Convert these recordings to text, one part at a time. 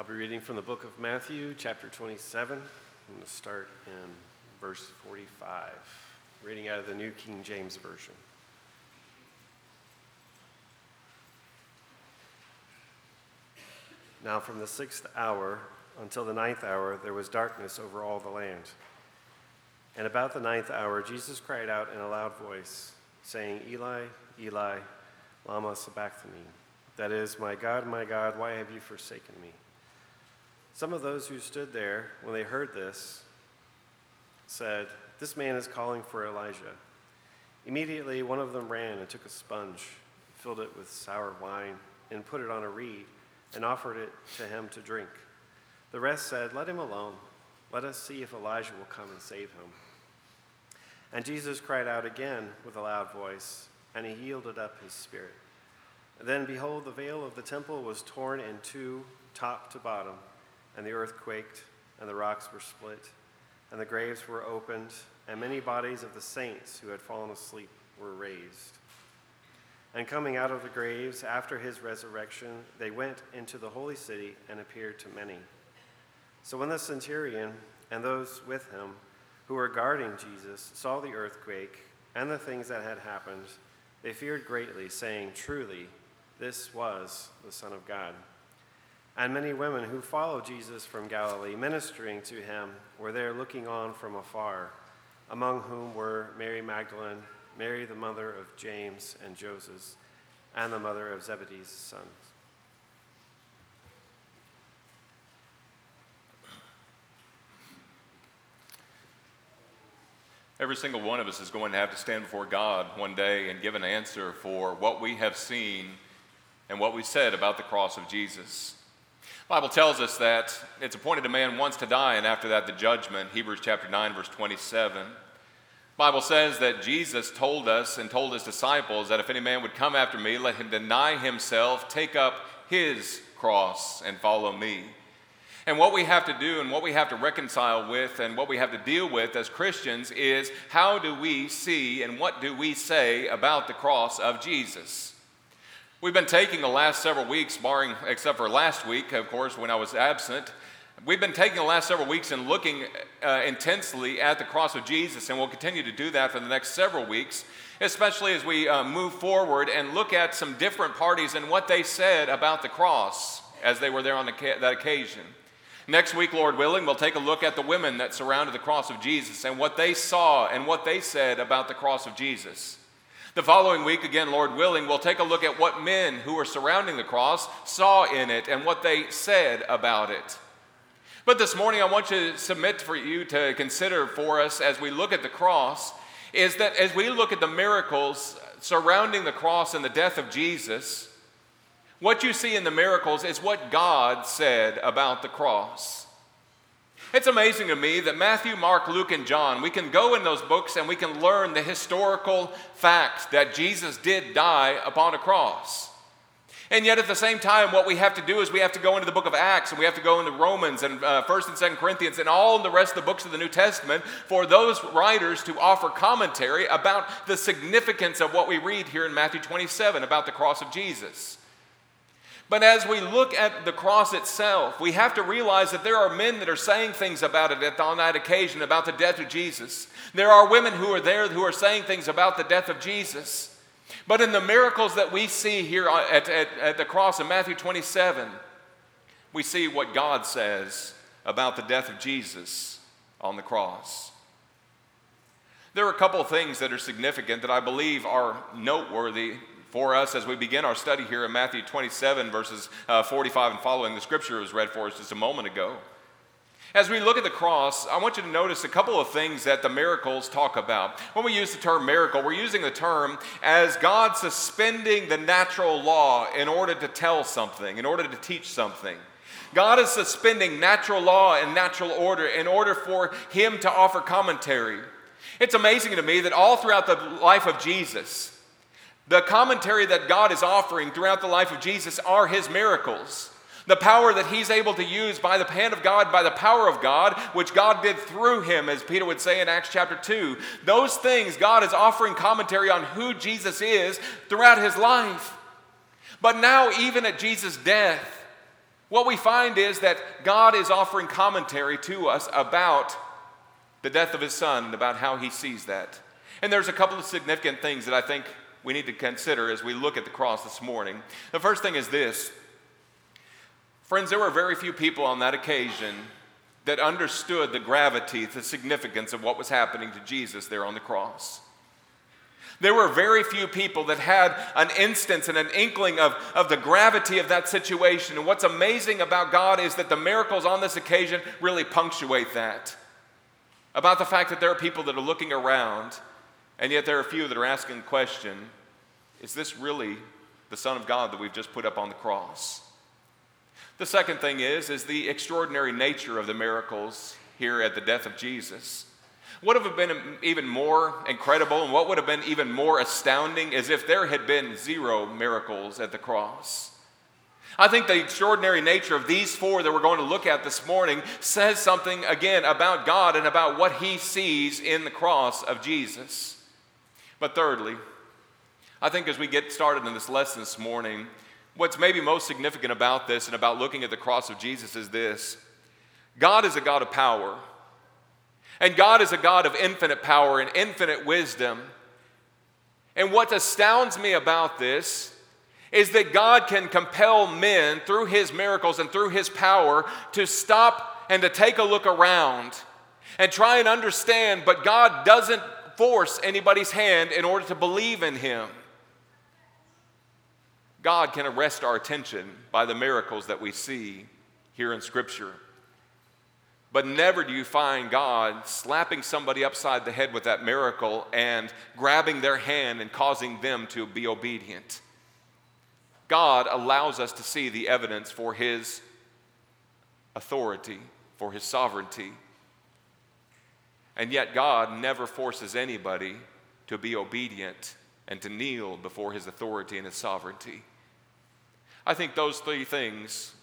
I'll be reading from the book of Matthew, chapter 27. I'm going to start in verse 45, reading out of the New King James Version. Now, from the sixth hour until the ninth hour, there was darkness over all the land. And about the ninth hour, Jesus cried out in a loud voice, saying, Eli, Eli, Lama Sabachthani. That is, My God, my God, why have you forsaken me? Some of those who stood there, when they heard this, said, This man is calling for Elijah. Immediately, one of them ran and took a sponge, filled it with sour wine, and put it on a reed, and offered it to him to drink. The rest said, Let him alone. Let us see if Elijah will come and save him. And Jesus cried out again with a loud voice, and he yielded up his spirit. Then, behold, the veil of the temple was torn in two, top to bottom, and the earth quaked, and the rocks were split, and the graves were opened, and many bodies of the saints who had fallen asleep were raised. And coming out of the graves after his resurrection, they went into the holy city and appeared to many. So when the centurion and those with him who were guarding Jesus saw the earthquake and the things that had happened, they feared greatly, saying, Truly, this was the Son of God. And many women who followed Jesus from Galilee, ministering to him, were there looking on from afar, among whom were Mary Magdalene, Mary the mother of James and Joseph, and the mother of Zebedee's sons. Every single one of us is going to have to stand before God one day and give an answer for what we have seen and what we said about the cross of Jesus. Bible tells us that it's appointed a man once to die, and after that, the judgment. Hebrews chapter 9, verse 27. The Bible says that Jesus told us and told his disciples that if any man would come after me, let him deny himself, take up his cross, and follow me. And what we have to do and what we have to reconcile with and what we have to deal with as Christians is how do we see and what do we say about the cross of Jesus? We've been taking the last several weeks, barring except for last week, of course, when I was absent. We've been taking the last several weeks and looking uh, intensely at the cross of Jesus, and we'll continue to do that for the next several weeks, especially as we uh, move forward and look at some different parties and what they said about the cross as they were there on the ca- that occasion. Next week, Lord willing, we'll take a look at the women that surrounded the cross of Jesus and what they saw and what they said about the cross of Jesus. The following week, again, Lord willing, we'll take a look at what men who were surrounding the cross saw in it and what they said about it. But this morning, I want to submit for you to consider for us as we look at the cross is that as we look at the miracles surrounding the cross and the death of Jesus, what you see in the miracles is what God said about the cross. It's amazing to me that Matthew, Mark, Luke, and John, we can go in those books and we can learn the historical fact that Jesus did die upon a cross. And yet, at the same time, what we have to do is we have to go into the book of Acts and we have to go into Romans and uh, 1st and 2nd Corinthians and all the rest of the books of the New Testament for those writers to offer commentary about the significance of what we read here in Matthew 27 about the cross of Jesus. But as we look at the cross itself, we have to realize that there are men that are saying things about it on that occasion, about the death of Jesus. There are women who are there who are saying things about the death of Jesus. But in the miracles that we see here at, at, at the cross in Matthew 27, we see what God says about the death of Jesus on the cross. There are a couple of things that are significant that I believe are noteworthy for us as we begin our study here in Matthew 27, verses uh, 45 and following. The scripture was read for us just a moment ago. As we look at the cross, I want you to notice a couple of things that the miracles talk about. When we use the term miracle, we're using the term as God suspending the natural law in order to tell something, in order to teach something. God is suspending natural law and natural order in order for Him to offer commentary. It's amazing to me that all throughout the life of Jesus, the commentary that God is offering throughout the life of Jesus are his miracles. The power that he's able to use by the hand of God, by the power of God, which God did through him, as Peter would say in Acts chapter 2. Those things, God is offering commentary on who Jesus is throughout his life. But now, even at Jesus' death, what we find is that God is offering commentary to us about the death of his son and about how he sees that. And there's a couple of significant things that I think we need to consider as we look at the cross this morning. The first thing is this Friends, there were very few people on that occasion that understood the gravity, the significance of what was happening to Jesus there on the cross. There were very few people that had an instance and an inkling of, of the gravity of that situation. And what's amazing about God is that the miracles on this occasion really punctuate that. About the fact that there are people that are looking around, and yet there are a few that are asking the question is this really the Son of God that we've just put up on the cross? The second thing is, is the extraordinary nature of the miracles here at the death of Jesus. What would have been even more incredible and what would have been even more astounding is if there had been zero miracles at the cross. I think the extraordinary nature of these four that we're going to look at this morning says something again about God and about what he sees in the cross of Jesus. But thirdly, I think as we get started in this lesson this morning, what's maybe most significant about this and about looking at the cross of Jesus is this God is a God of power. And God is a God of infinite power and infinite wisdom. And what astounds me about this is that God can compel men through his miracles and through his power to stop and to take a look around and try and understand, but God doesn't force anybody's hand in order to believe in him. God can arrest our attention by the miracles that we see here in Scripture. But never do you find God slapping somebody upside the head with that miracle and grabbing their hand and causing them to be obedient. God allows us to see the evidence for His authority, for His sovereignty. And yet, God never forces anybody to be obedient and to kneel before His authority and His sovereignty. I think those three things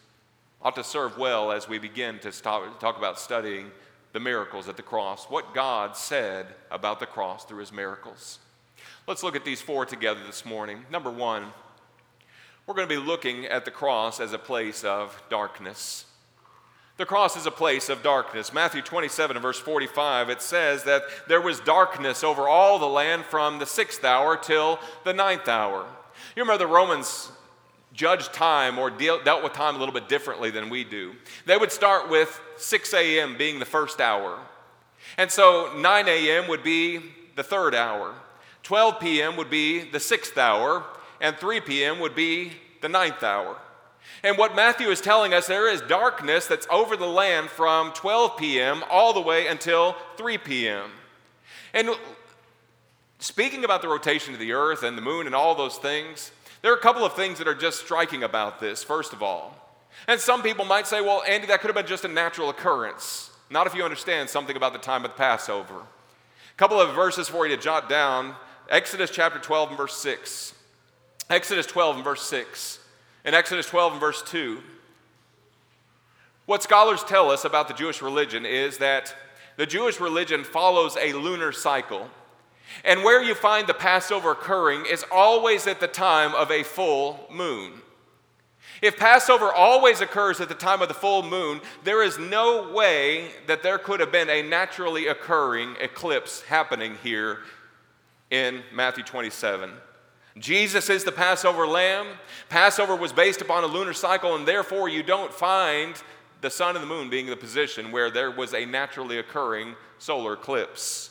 ought to serve well as we begin to stop, talk about studying the miracles at the cross, what God said about the cross through his miracles. Let's look at these four together this morning. Number one, we're going to be looking at the cross as a place of darkness. The cross is a place of darkness. Matthew 27 verse 45, it says that there was darkness over all the land from the sixth hour till the ninth hour. You remember the Romans judged time or deal, dealt with time a little bit differently than we do. They would start with 6 a.m. being the first hour. And so 9 a.m. would be the third hour, 12 p.m. would be the sixth hour, and 3 p.m. would be the ninth hour. And what Matthew is telling us, there is darkness that's over the land from 12 p.m. all the way until 3 p.m. And speaking about the rotation of the earth and the moon and all those things, there are a couple of things that are just striking about this, first of all. And some people might say, well, Andy, that could have been just a natural occurrence. Not if you understand something about the time of the Passover. A couple of verses for you to jot down Exodus chapter 12 and verse 6. Exodus 12 and verse 6. And Exodus 12 and verse 2. What scholars tell us about the Jewish religion is that the Jewish religion follows a lunar cycle. And where you find the Passover occurring is always at the time of a full moon. If Passover always occurs at the time of the full moon, there is no way that there could have been a naturally occurring eclipse happening here in Matthew 27. Jesus is the Passover lamb. Passover was based upon a lunar cycle, and therefore you don't find the sun and the moon being in the position where there was a naturally occurring solar eclipse.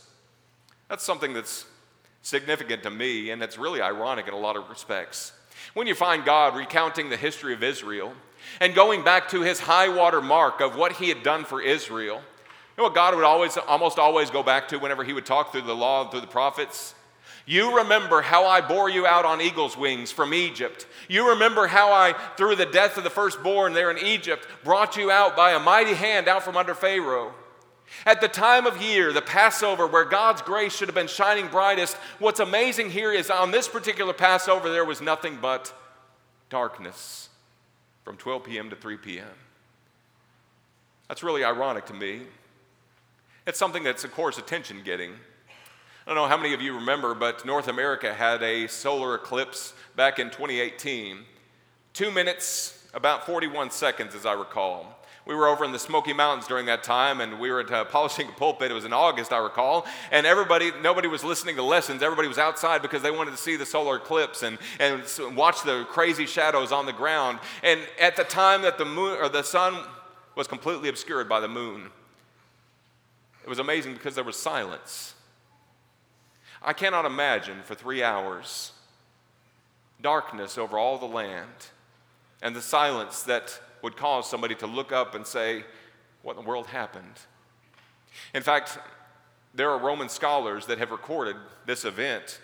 That's something that's significant to me, and it's really ironic in a lot of respects. When you find God recounting the history of Israel and going back to his high water mark of what he had done for Israel, you know what God would always, almost always go back to whenever he would talk through the law and through the prophets? You remember how I bore you out on eagle's wings from Egypt. You remember how I, through the death of the firstborn there in Egypt, brought you out by a mighty hand out from under Pharaoh. At the time of year, the Passover, where God's grace should have been shining brightest, what's amazing here is on this particular Passover, there was nothing but darkness from 12 p.m. to 3 p.m. That's really ironic to me. It's something that's, of course, attention getting. I don't know how many of you remember, but North America had a solar eclipse back in 2018. Two minutes about 41 seconds, as I recall. We were over in the Smoky Mountains during that time, and we were at, uh, polishing a pulpit. It was in August, I recall. And everybody, nobody was listening to lessons. Everybody was outside because they wanted to see the solar eclipse and, and watch the crazy shadows on the ground. And at the time that the moon or the sun was completely obscured by the moon, it was amazing because there was silence. I cannot imagine for three hours darkness over all the land and the silence that would cause somebody to look up and say, What in the world happened? In fact, there are Roman scholars that have recorded this event.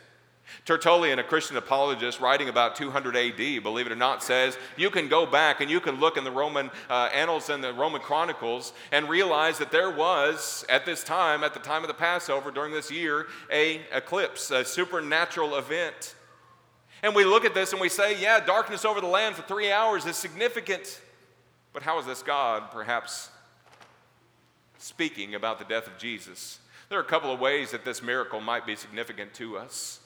Tertullian, a Christian apologist writing about 200 AD, believe it or not, says you can go back and you can look in the Roman uh, annals and the Roman chronicles and realize that there was, at this time, at the time of the Passover during this year, a eclipse, a supernatural event. And we look at this and we say, yeah, darkness over the land for three hours is significant. But how is this God perhaps speaking about the death of Jesus? There are a couple of ways that this miracle might be significant to us.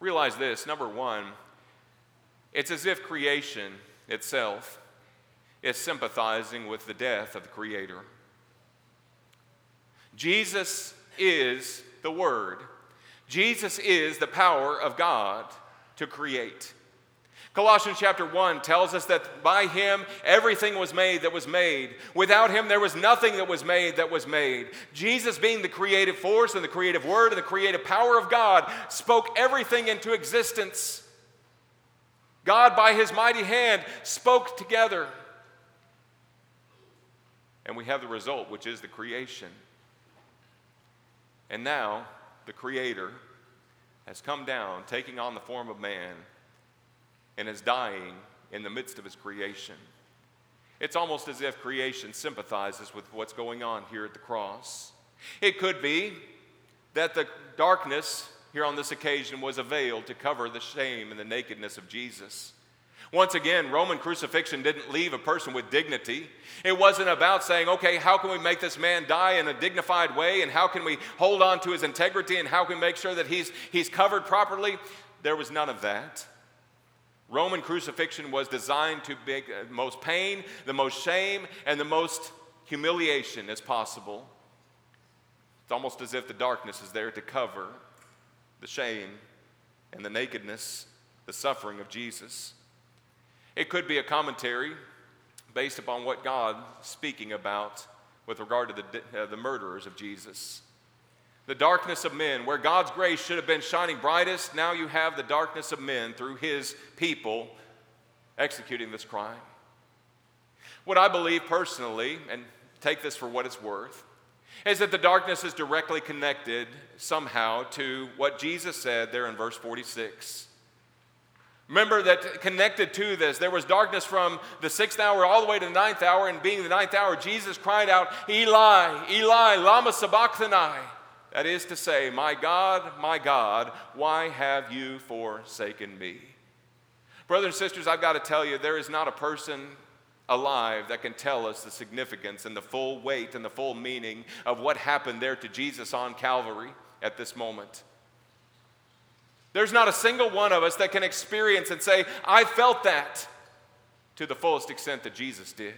Realize this number one, it's as if creation itself is sympathizing with the death of the Creator. Jesus is the Word, Jesus is the power of God to create. Colossians chapter 1 tells us that by him everything was made that was made. Without him there was nothing that was made that was made. Jesus, being the creative force and the creative word and the creative power of God, spoke everything into existence. God, by his mighty hand, spoke together. And we have the result, which is the creation. And now, the Creator has come down, taking on the form of man and is dying in the midst of his creation. It's almost as if creation sympathizes with what's going on here at the cross. It could be that the darkness here on this occasion was a veil to cover the shame and the nakedness of Jesus. Once again, Roman crucifixion didn't leave a person with dignity. It wasn't about saying, okay, how can we make this man die in a dignified way and how can we hold on to his integrity and how can we make sure that he's, he's covered properly? There was none of that. Roman crucifixion was designed to make the most pain, the most shame, and the most humiliation as possible. It's almost as if the darkness is there to cover the shame and the nakedness, the suffering of Jesus. It could be a commentary based upon what God speaking about with regard to the, uh, the murderers of Jesus the darkness of men. Where God's grace should have been shining brightest, now you have the darkness of men through his people executing this crime. What I believe personally, and take this for what it's worth, is that the darkness is directly connected somehow to what Jesus said there in verse 46. Remember that connected to this, there was darkness from the sixth hour all the way to the ninth hour, and being the ninth hour, Jesus cried out, Eli, Eli, Lama Sabachthani. That is to say, My God, my God, why have you forsaken me? Brothers and sisters, I've got to tell you, there is not a person alive that can tell us the significance and the full weight and the full meaning of what happened there to Jesus on Calvary at this moment. There's not a single one of us that can experience and say, I felt that to the fullest extent that Jesus did.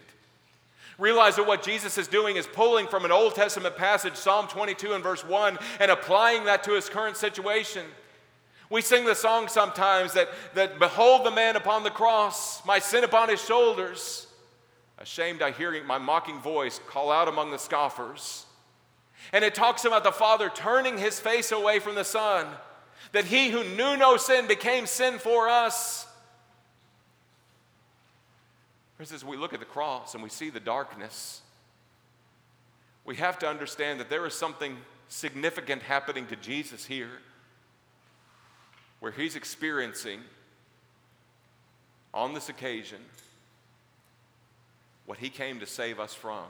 Realize that what Jesus is doing is pulling from an Old Testament passage, Psalm 22 and verse 1, and applying that to his current situation. We sing the song sometimes that, that behold the man upon the cross, my sin upon his shoulders. Ashamed, I hear my mocking voice call out among the scoffers. And it talks about the Father turning his face away from the Son, that he who knew no sin became sin for us as we look at the cross and we see the darkness, we have to understand that there is something significant happening to Jesus here where he's experiencing on this occasion what he came to save us from.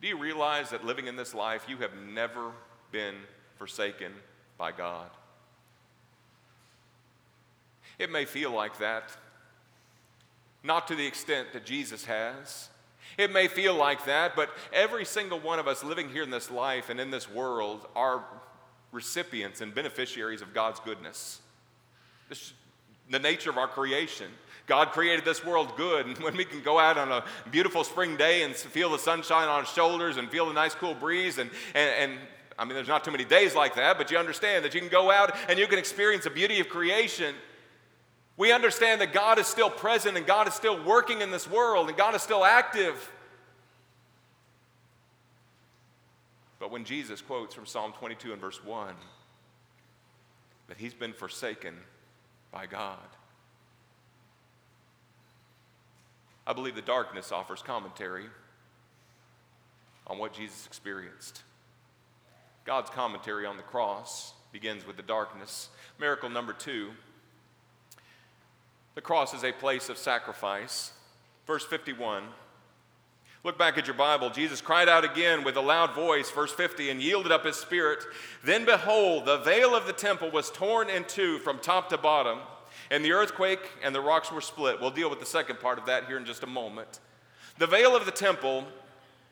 Do you realize that living in this life, you have never been forsaken by God? It may feel like that, not to the extent that Jesus has. It may feel like that, but every single one of us living here in this life and in this world are recipients and beneficiaries of God's goodness. This the nature of our creation. God created this world good, and when we can go out on a beautiful spring day and feel the sunshine on our shoulders and feel the nice cool breeze, and, and, and I mean, there's not too many days like that, but you understand that you can go out and you can experience the beauty of creation. We understand that God is still present and God is still working in this world and God is still active. But when Jesus quotes from Psalm 22 and verse 1 that he's been forsaken by God, I believe the darkness offers commentary on what Jesus experienced. God's commentary on the cross begins with the darkness. Miracle number two the cross is a place of sacrifice. Verse 51. Look back at your Bible. Jesus cried out again with a loud voice, verse 50, and yielded up his spirit. Then behold, the veil of the temple was torn in two from top to bottom and the earthquake and the rocks were split. We'll deal with the second part of that here in just a moment. The veil of the temple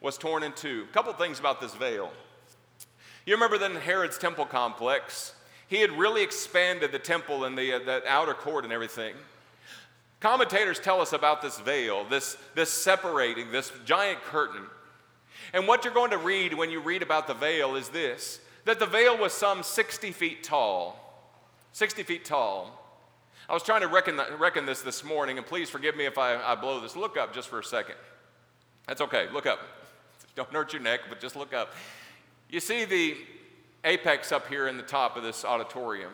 was torn in two. A couple things about this veil. You remember that in Herod's temple complex, he had really expanded the temple and the, uh, the outer court and everything. Commentators tell us about this veil, this, this separating, this giant curtain. And what you're going to read when you read about the veil is this that the veil was some 60 feet tall. 60 feet tall. I was trying to reckon, reckon this this morning, and please forgive me if I, I blow this. Look up just for a second. That's okay. Look up. Don't hurt your neck, but just look up. You see the apex up here in the top of this auditorium.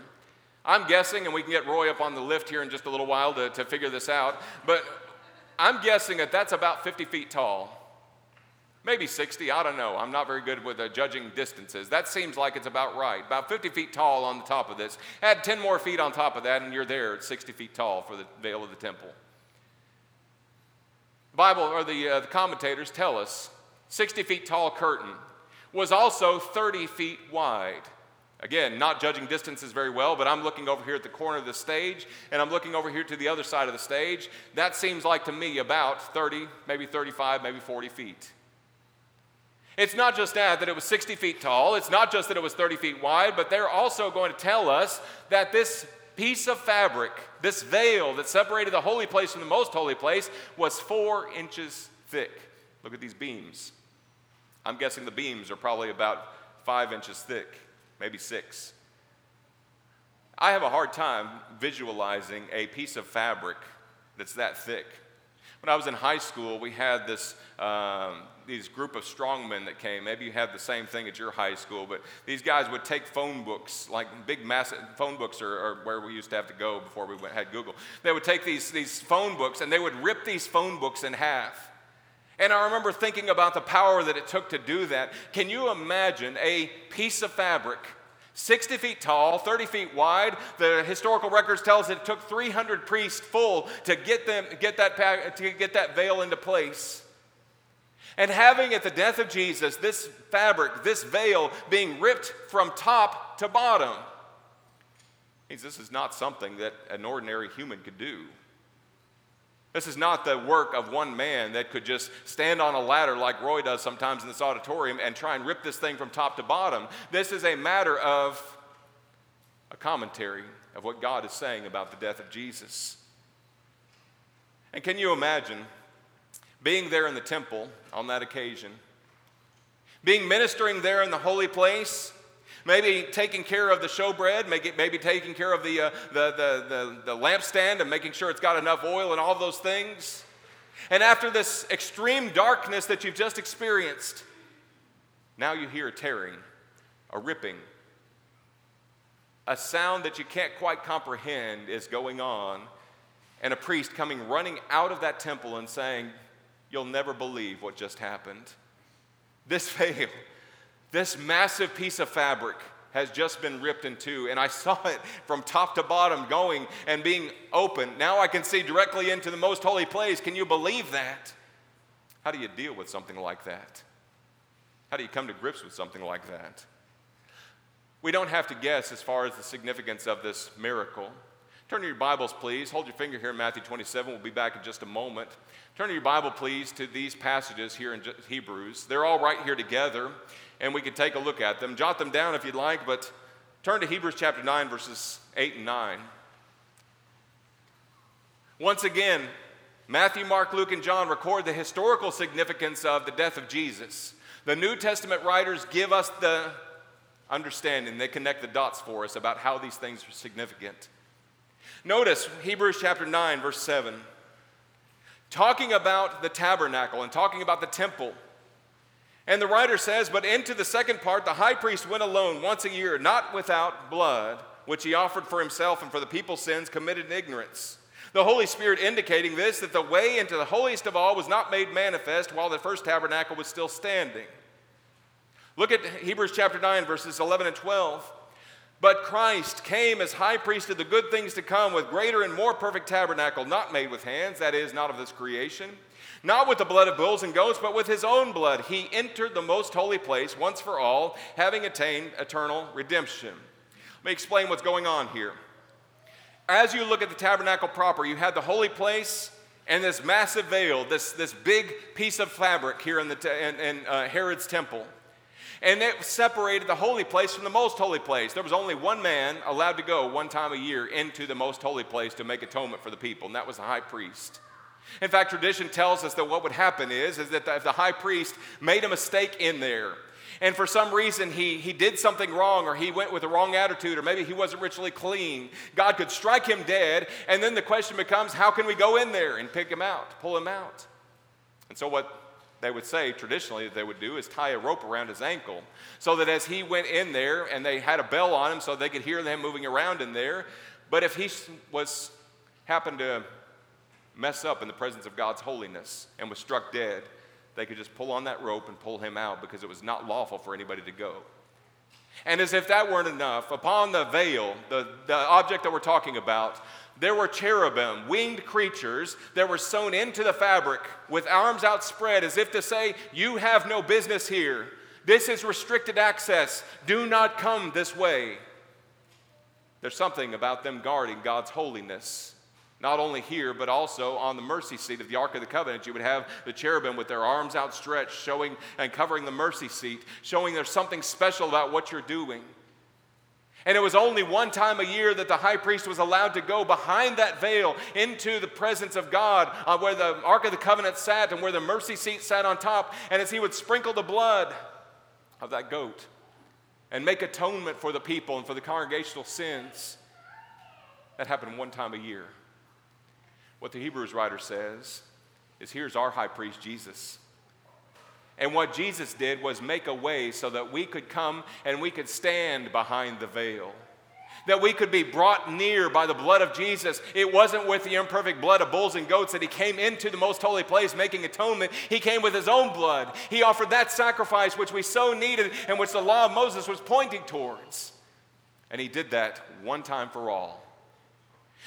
I'm guessing, and we can get Roy up on the lift here in just a little while to, to figure this out, but I'm guessing that that's about 50 feet tall maybe 60, I don't know. I'm not very good with uh, judging distances. That seems like it's about right. About 50 feet tall on the top of this. Add 10 more feet on top of that, and you're there at 60 feet tall for the veil of the temple. Bible or the, uh, the commentators tell us 60 feet tall curtain was also 30 feet wide. Again, not judging distances very well, but I'm looking over here at the corner of the stage and I'm looking over here to the other side of the stage. That seems like to me about 30, maybe 35, maybe 40 feet. It's not just that, that it was 60 feet tall. It's not just that it was 30 feet wide, but they're also going to tell us that this piece of fabric, this veil that separated the holy place from the most holy place, was four inches thick. Look at these beams. I'm guessing the beams are probably about five inches thick, maybe six. I have a hard time visualizing a piece of fabric that's that thick. When I was in high school, we had this um, these group of strongmen that came. Maybe you had the same thing at your high school, but these guys would take phone books, like big massive phone books, are, where we used to have to go before we went, had Google. They would take these these phone books and they would rip these phone books in half. And I remember thinking about the power that it took to do that. Can you imagine a piece of fabric 60 feet tall, 30 feet wide. The historical records tell us it took 300 priests full to get, them, get, that, to get that veil into place. And having at the death of Jesus this fabric, this veil being ripped from top to bottom, means this is not something that an ordinary human could do. This is not the work of one man that could just stand on a ladder like Roy does sometimes in this auditorium and try and rip this thing from top to bottom. This is a matter of a commentary of what God is saying about the death of Jesus. And can you imagine being there in the temple on that occasion, being ministering there in the holy place? Maybe taking care of the showbread, maybe, taking care of the, uh, the, the, the, the lampstand and making sure it's got enough oil and all those things. And after this extreme darkness that you've just experienced, now you hear a tearing, a ripping. A sound that you can't quite comprehend is going on, and a priest coming running out of that temple and saying, You'll never believe what just happened. This veil this massive piece of fabric has just been ripped in two, and I saw it from top to bottom going and being open. Now I can see directly into the most holy place. Can you believe that? How do you deal with something like that? How do you come to grips with something like that? We don't have to guess as far as the significance of this miracle. Turn to your Bibles, please. Hold your finger here in Matthew 27. We'll be back in just a moment. Turn to your Bible, please, to these passages here in Hebrews. They're all right here together and we could take a look at them. Jot them down if you'd like, but turn to Hebrews chapter 9, verses 8 and 9. Once again, Matthew, Mark, Luke, and John record the historical significance of the death of Jesus. The New Testament writers give us the understanding, they connect the dots for us about how these things are significant. Notice Hebrews chapter 9, verse 7. Talking about the tabernacle and talking about the temple. And the writer says, But into the second part, the high priest went alone once a year, not without blood, which he offered for himself and for the people's sins committed in ignorance. The Holy Spirit indicating this, that the way into the holiest of all was not made manifest while the first tabernacle was still standing. Look at Hebrews chapter 9, verses 11 and 12. But Christ came as high priest of the good things to come with greater and more perfect tabernacle, not made with hands, that is, not of this creation. Not with the blood of bulls and goats, but with his own blood. He entered the most holy place once for all, having attained eternal redemption. Let me explain what's going on here. As you look at the tabernacle proper, you had the holy place and this massive veil, this, this big piece of fabric here in, the, in, in uh, Herod's temple. And it separated the holy place from the most holy place. There was only one man allowed to go one time a year into the most holy place to make atonement for the people, and that was the high priest. In fact, tradition tells us that what would happen is, is that if the high priest made a mistake in there, and for some reason he, he did something wrong or he went with the wrong attitude or maybe he wasn't ritually clean, God could strike him dead. And then the question becomes how can we go in there and pick him out, pull him out? And so, what they would say traditionally that they would do is tie a rope around his ankle so that as he went in there and they had a bell on him so they could hear them moving around in there. But if he was happened to mess up in the presence of God's holiness and was struck dead, they could just pull on that rope and pull him out because it was not lawful for anybody to go. And as if that weren't enough, upon the veil, the, the object that we're talking about, there were cherubim, winged creatures that were sewn into the fabric with arms outspread as if to say, You have no business here. This is restricted access. Do not come this way. There's something about them guarding God's holiness not only here, but also on the mercy seat of the Ark of the Covenant. You would have the cherubim with their arms outstretched, showing and covering the mercy seat, showing there's something special about what you're doing. And it was only one time a year that the high priest was allowed to go behind that veil into the presence of God, uh, where the Ark of the Covenant sat and where the mercy seat sat on top. And as he would sprinkle the blood of that goat and make atonement for the people and for the congregational sins, that happened one time a year. What the Hebrews writer says is here's our high priest, Jesus. And what Jesus did was make a way so that we could come and we could stand behind the veil. That we could be brought near by the blood of Jesus. It wasn't with the imperfect blood of bulls and goats that he came into the most holy place making atonement. He came with his own blood. He offered that sacrifice which we so needed and which the law of Moses was pointing towards. And he did that one time for all.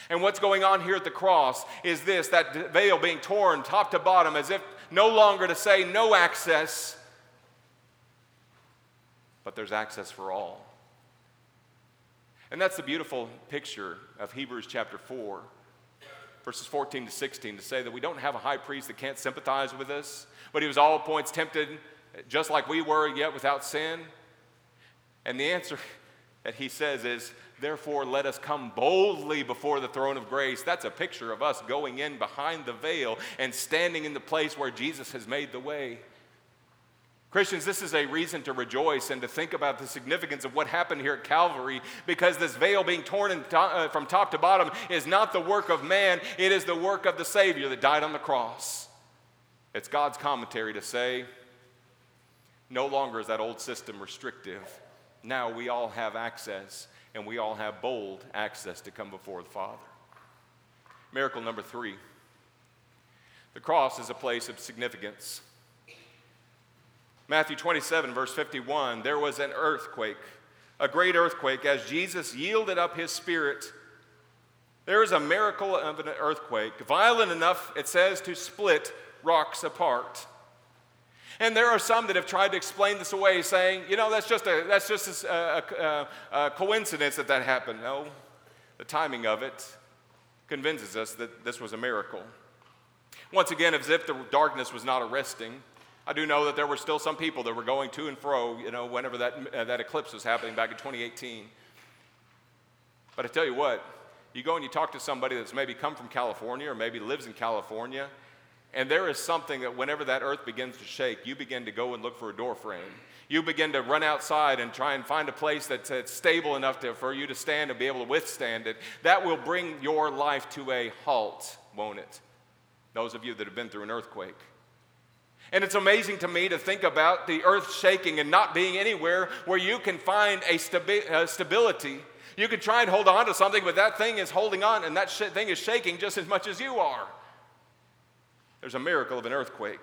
And what's going on here at the cross is this that veil being torn top to bottom as if no longer to say no access, but there's access for all. And that's the beautiful picture of Hebrews chapter 4, verses 14 to 16, to say that we don't have a high priest that can't sympathize with us, but he was all points tempted just like we were, yet without sin. And the answer that he says is Therefore, let us come boldly before the throne of grace. That's a picture of us going in behind the veil and standing in the place where Jesus has made the way. Christians, this is a reason to rejoice and to think about the significance of what happened here at Calvary because this veil being torn to, uh, from top to bottom is not the work of man, it is the work of the Savior that died on the cross. It's God's commentary to say, no longer is that old system restrictive. Now we all have access and we all have bold access to come before the Father. Miracle number three the cross is a place of significance. Matthew 27, verse 51 there was an earthquake, a great earthquake, as Jesus yielded up his spirit. There is a miracle of an earthquake, violent enough, it says, to split rocks apart. And there are some that have tried to explain this away, saying, you know, that's just a, that's just a, a, a coincidence that that happened. No, the timing of it convinces us that this was a miracle. Once again, as if the darkness was not arresting, I do know that there were still some people that were going to and fro, you know, whenever that, uh, that eclipse was happening back in 2018. But I tell you what, You go and you talk to somebody that's maybe come from California or maybe lives in California, and there is something that whenever that earth begins to shake, you begin to go and look for a door frame. You begin to run outside and try and find a place that's, that's stable enough to, for you to stand and be able to withstand it. That will bring your life to a halt, won't it? Those of you that have been through an earthquake. And it's amazing to me to think about the earth shaking and not being anywhere where you can find a, stabi- a stability. You can try and hold on to something, but that thing is holding on and that sh- thing is shaking just as much as you are. There's a miracle of an earthquake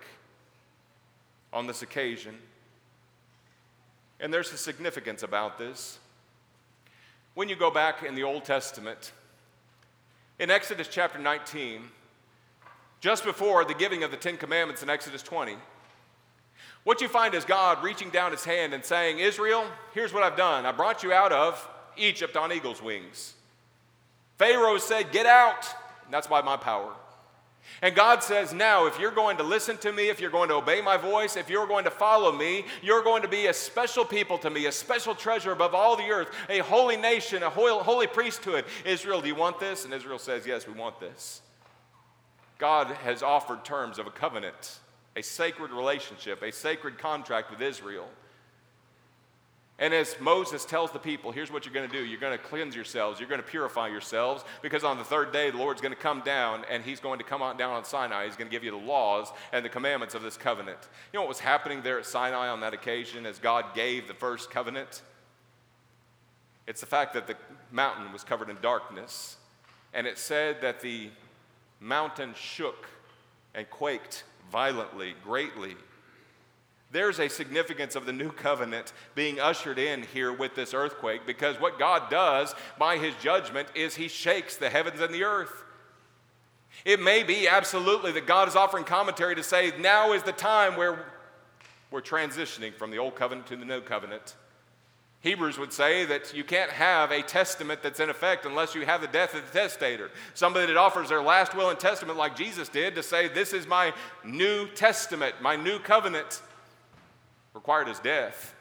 on this occasion. And there's a significance about this. When you go back in the Old Testament, in Exodus chapter 19, just before the giving of the Ten Commandments in Exodus 20, what you find is God reaching down his hand and saying, Israel, here's what I've done. I brought you out of Egypt on eagle's wings. Pharaoh said, Get out. And that's by my power. And God says, Now, if you're going to listen to me, if you're going to obey my voice, if you're going to follow me, you're going to be a special people to me, a special treasure above all the earth, a holy nation, a holy priesthood. Israel, do you want this? And Israel says, Yes, we want this. God has offered terms of a covenant, a sacred relationship, a sacred contract with Israel. And as Moses tells the people, here's what you're going to do you're going to cleanse yourselves, you're going to purify yourselves, because on the third day, the Lord's going to come down and he's going to come on down on Sinai. He's going to give you the laws and the commandments of this covenant. You know what was happening there at Sinai on that occasion as God gave the first covenant? It's the fact that the mountain was covered in darkness, and it said that the mountain shook and quaked violently, greatly there's a significance of the new covenant being ushered in here with this earthquake because what God does by his judgment is he shakes the heavens and the earth. It may be absolutely that God is offering commentary to say now is the time where we're transitioning from the old covenant to the new covenant. Hebrews would say that you can't have a testament that's in effect unless you have the death of the testator. Somebody that offers their last will and testament, like Jesus did, to say, This is my new testament, my new covenant required his death,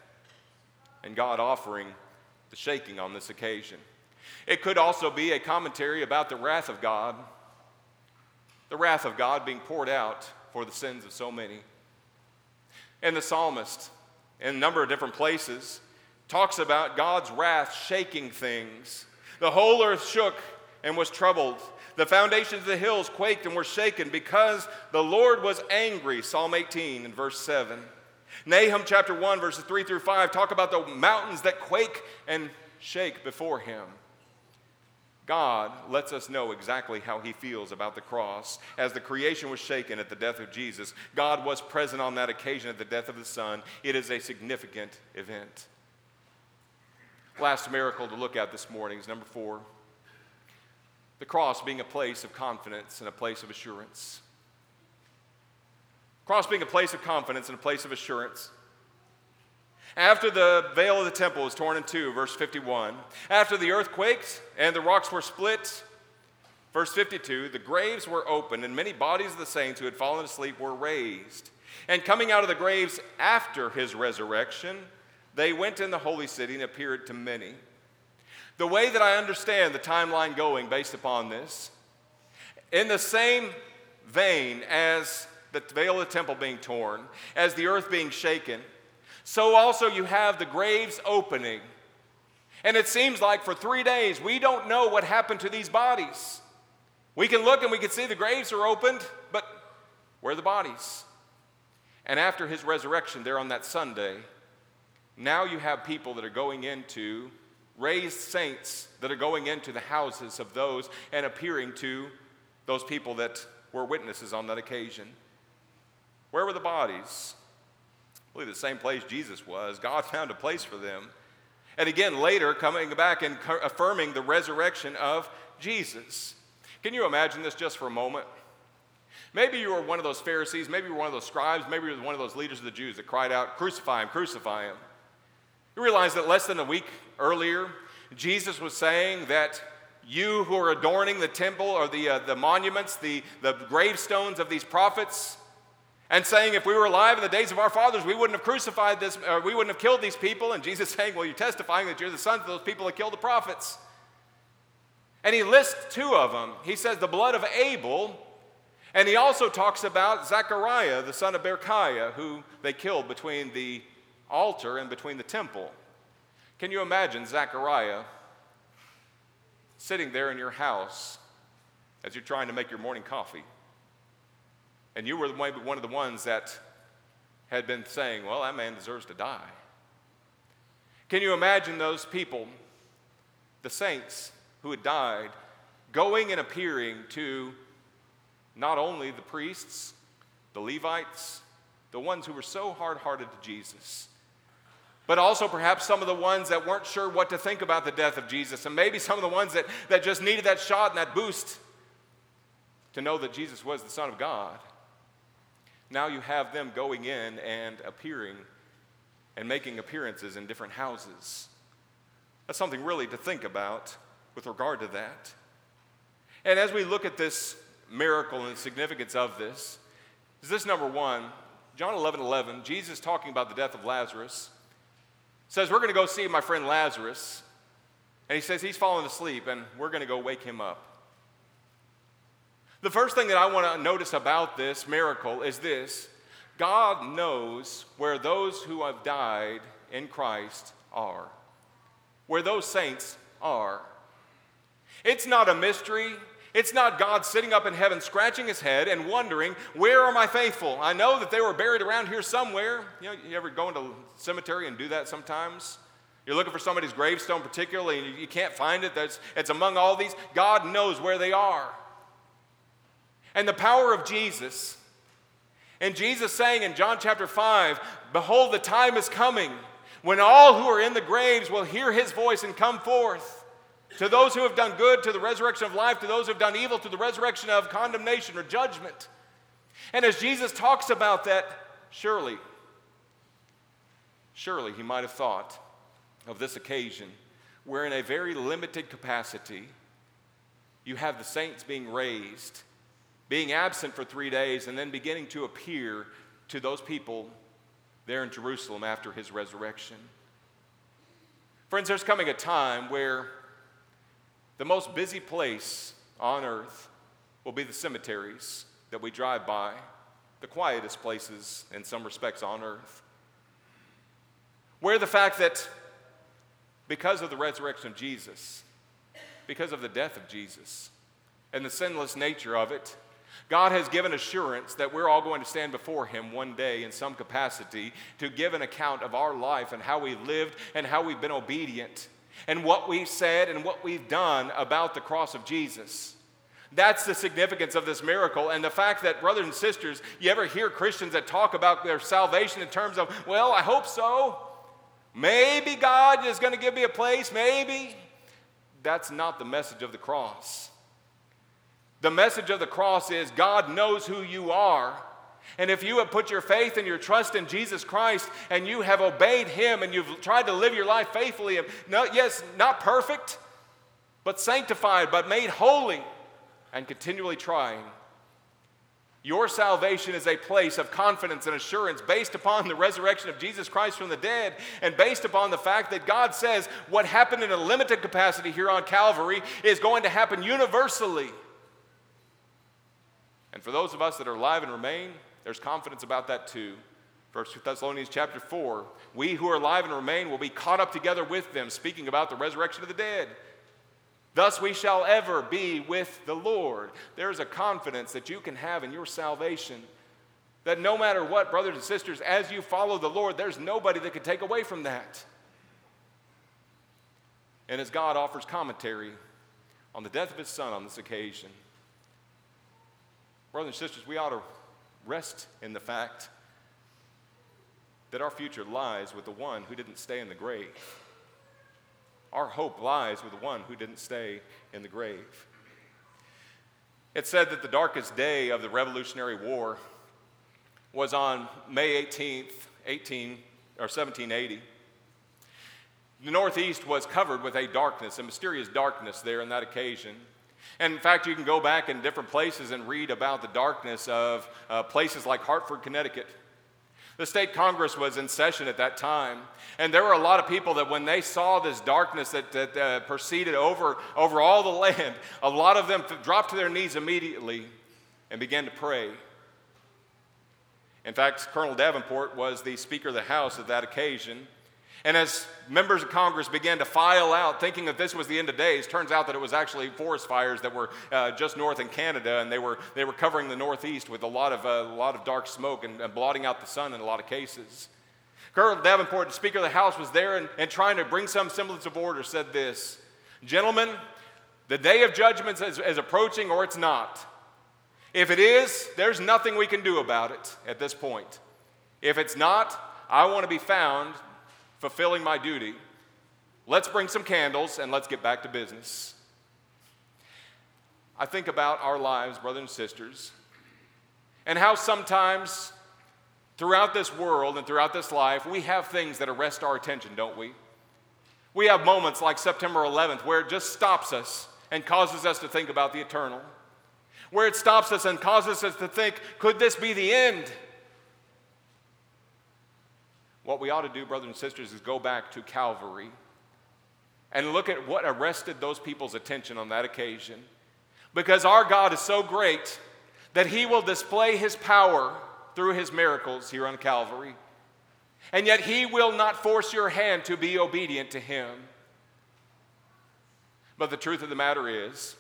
and God offering the shaking on this occasion. It could also be a commentary about the wrath of God, the wrath of God being poured out for the sins of so many. And the psalmist, in a number of different places, talks about God's wrath shaking things. The whole earth shook and was troubled. The foundations of the hills quaked and were shaken because the Lord was angry. Psalm 18 and verse 7. Nahum chapter 1, verses 3 through 5 talk about the mountains that quake and shake before him. God lets us know exactly how he feels about the cross. As the creation was shaken at the death of Jesus, God was present on that occasion at the death of the Son. It is a significant event. Last miracle to look at this morning is number four the cross being a place of confidence and a place of assurance. Cross being a place of confidence and a place of assurance. After the veil of the temple was torn in two, verse 51, after the earth quaked and the rocks were split, verse 52, the graves were opened and many bodies of the saints who had fallen asleep were raised. And coming out of the graves after his resurrection, they went in the holy city and appeared to many. The way that I understand the timeline going based upon this, in the same vein as the veil of the temple being torn, as the earth being shaken, so also you have the graves opening. And it seems like for three days we don't know what happened to these bodies. We can look and we can see the graves are opened, but where are the bodies? And after his resurrection there on that Sunday, now you have people that are going into, raised saints that are going into the houses of those and appearing to those people that were witnesses on that occasion. Where were the bodies? I believe the same place Jesus was. God found a place for them. And again, later, coming back and affirming the resurrection of Jesus. Can you imagine this just for a moment? Maybe you were one of those Pharisees, maybe you were one of those scribes, maybe you were one of those leaders of the Jews that cried out, Crucify him, crucify him. You realize that less than a week earlier, Jesus was saying that you who are adorning the temple or the, uh, the monuments, the, the gravestones of these prophets, and saying, if we were alive in the days of our fathers, we wouldn't have crucified this, or we wouldn't have killed these people. And Jesus saying, well, you're testifying that you're the sons of those people that killed the prophets. And he lists two of them. He says the blood of Abel, and he also talks about Zechariah, the son of Berechiah, who they killed between the altar and between the temple. Can you imagine Zechariah sitting there in your house as you're trying to make your morning coffee? And you were maybe one of the ones that had been saying, Well, that man deserves to die. Can you imagine those people, the saints who had died, going and appearing to not only the priests, the Levites, the ones who were so hard hearted to Jesus, but also perhaps some of the ones that weren't sure what to think about the death of Jesus, and maybe some of the ones that, that just needed that shot and that boost to know that Jesus was the Son of God. Now you have them going in and appearing and making appearances in different houses. That's something really to think about with regard to that. And as we look at this miracle and the significance of this, is this number one, John 11 11, Jesus talking about the death of Lazarus, says, We're going to go see my friend Lazarus. And he says he's fallen asleep, and we're going to go wake him up. The first thing that I want to notice about this miracle is this God knows where those who have died in Christ are, where those saints are. It's not a mystery. It's not God sitting up in heaven scratching his head and wondering, where are my faithful? I know that they were buried around here somewhere. You know, you ever go into a cemetery and do that sometimes? You're looking for somebody's gravestone particularly and you can't find it. That's, it's among all these. God knows where they are. And the power of Jesus, and Jesus saying in John chapter 5, Behold, the time is coming when all who are in the graves will hear his voice and come forth. To those who have done good, to the resurrection of life, to those who have done evil, to the resurrection of condemnation or judgment. And as Jesus talks about that, surely, surely he might have thought of this occasion where, in a very limited capacity, you have the saints being raised, being absent for three days, and then beginning to appear to those people there in Jerusalem after his resurrection. Friends, there's coming a time where the most busy place on earth will be the cemeteries that we drive by, the quietest places in some respects on earth. Where the fact that because of the resurrection of Jesus, because of the death of Jesus, and the sinless nature of it, God has given assurance that we're all going to stand before Him one day in some capacity to give an account of our life and how we lived and how we've been obedient and what we've said and what we've done about the cross of Jesus. That's the significance of this miracle. And the fact that, brothers and sisters, you ever hear Christians that talk about their salvation in terms of, well, I hope so. Maybe God is going to give me a place, maybe. That's not the message of the cross. The message of the cross is God knows who you are and if you have put your faith and your trust in Jesus Christ and you have obeyed Him and you've tried to live your life faithfully, no, yes, not perfect, but sanctified, but made holy, and continually trying, your salvation is a place of confidence and assurance based upon the resurrection of Jesus Christ from the dead and based upon the fact that God says what happened in a limited capacity here on Calvary is going to happen universally. And for those of us that are alive and remain, there's confidence about that too. 1 Thessalonians chapter 4 We who are alive and remain will be caught up together with them, speaking about the resurrection of the dead. Thus we shall ever be with the Lord. There is a confidence that you can have in your salvation. That no matter what, brothers and sisters, as you follow the Lord, there's nobody that can take away from that. And as God offers commentary on the death of his son on this occasion, brothers and sisters, we ought to rest in the fact that our future lies with the one who didn't stay in the grave. Our hope lies with the one who didn't stay in the grave. It said that the darkest day of the Revolutionary War was on May 18th, 18 or 1780. The Northeast was covered with a darkness, a mysterious darkness there on that occasion. And in fact, you can go back in different places and read about the darkness of uh, places like Hartford, Connecticut, The state Congress was in session at that time, and there were a lot of people that when they saw this darkness that, that uh, proceeded over, over all the land, a lot of them dropped to their knees immediately and began to pray. In fact, Colonel Davenport was the Speaker of the House at that occasion. And as members of Congress began to file out, thinking that this was the end of days, turns out that it was actually forest fires that were uh, just north in Canada, and they were, they were covering the Northeast with a lot of, uh, a lot of dark smoke and, and, blotting out the sun in a lot of cases. Colonel Davenport, the Speaker of the House, was there and, and trying to bring some semblance of order, said this Gentlemen, the day of judgment is, is approaching, or it's not. If it is, there's nothing we can do about it at this point. If it's not, I want to be found fulfilling my duty. Let's bring some candles and let's get back to business. I think about our lives, brothers and sisters, and how sometimes throughout this world and throughout this life, we have things that arrest our attention, don't we? We have moments like September 11th where it just stops us and causes us to think about the eternal, where it stops us and causes us to think, could this be the end? What we ought to do, brothers and sisters, is go back to Calvary and look at what arrested those people's attention on that occasion. Because our God is so great that He will display His power through His miracles here on Calvary. And yet He will not force your hand to be obedient to Him. But the truth of the matter is,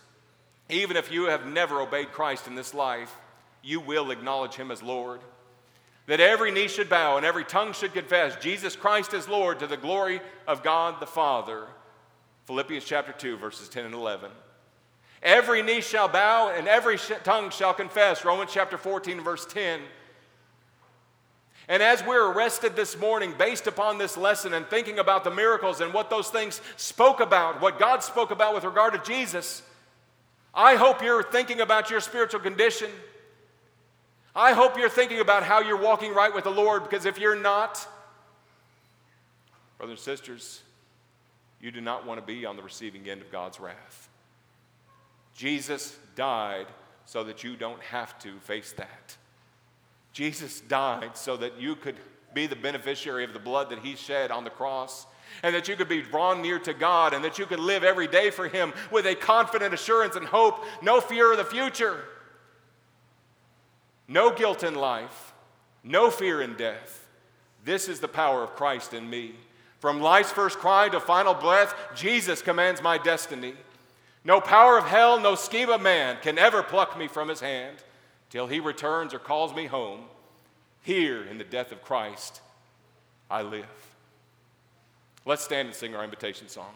even if you have never obeyed Christ in this life, you will acknowledge Him as Lord that every knee should bow and every tongue should confess Jesus Christ is Lord to the glory of God the Father. Philippians chapter 2, verses 10 and 11. Every knee shall bow and every tongue shall confess. Romans chapter 14, verse 10. And as we're arrested this morning based upon this lesson and thinking about the miracles and what those things spoke about, what God spoke about with regard to Jesus, I hope you're thinking about your spiritual condition. I hope you're thinking about how you're walking right with the Lord because if you're not, brothers and sisters, you do not want to be on the receiving end of God's wrath. Jesus died so that you don't have to face that. Jesus died so that you could be the beneficiary of the blood that he shed on the cross and that you could be drawn near to God and that you could live every day for him with a confident assurance and hope, no fear of the future. No guilt in life, no fear in death. This is the power of Christ in me. From life's first cry to final breath, Jesus commands my destiny. No power of hell, no scheme of man can ever pluck me from his hand till he returns or calls me home. Here in the death of Christ, I live. Let's stand and sing our invitation song.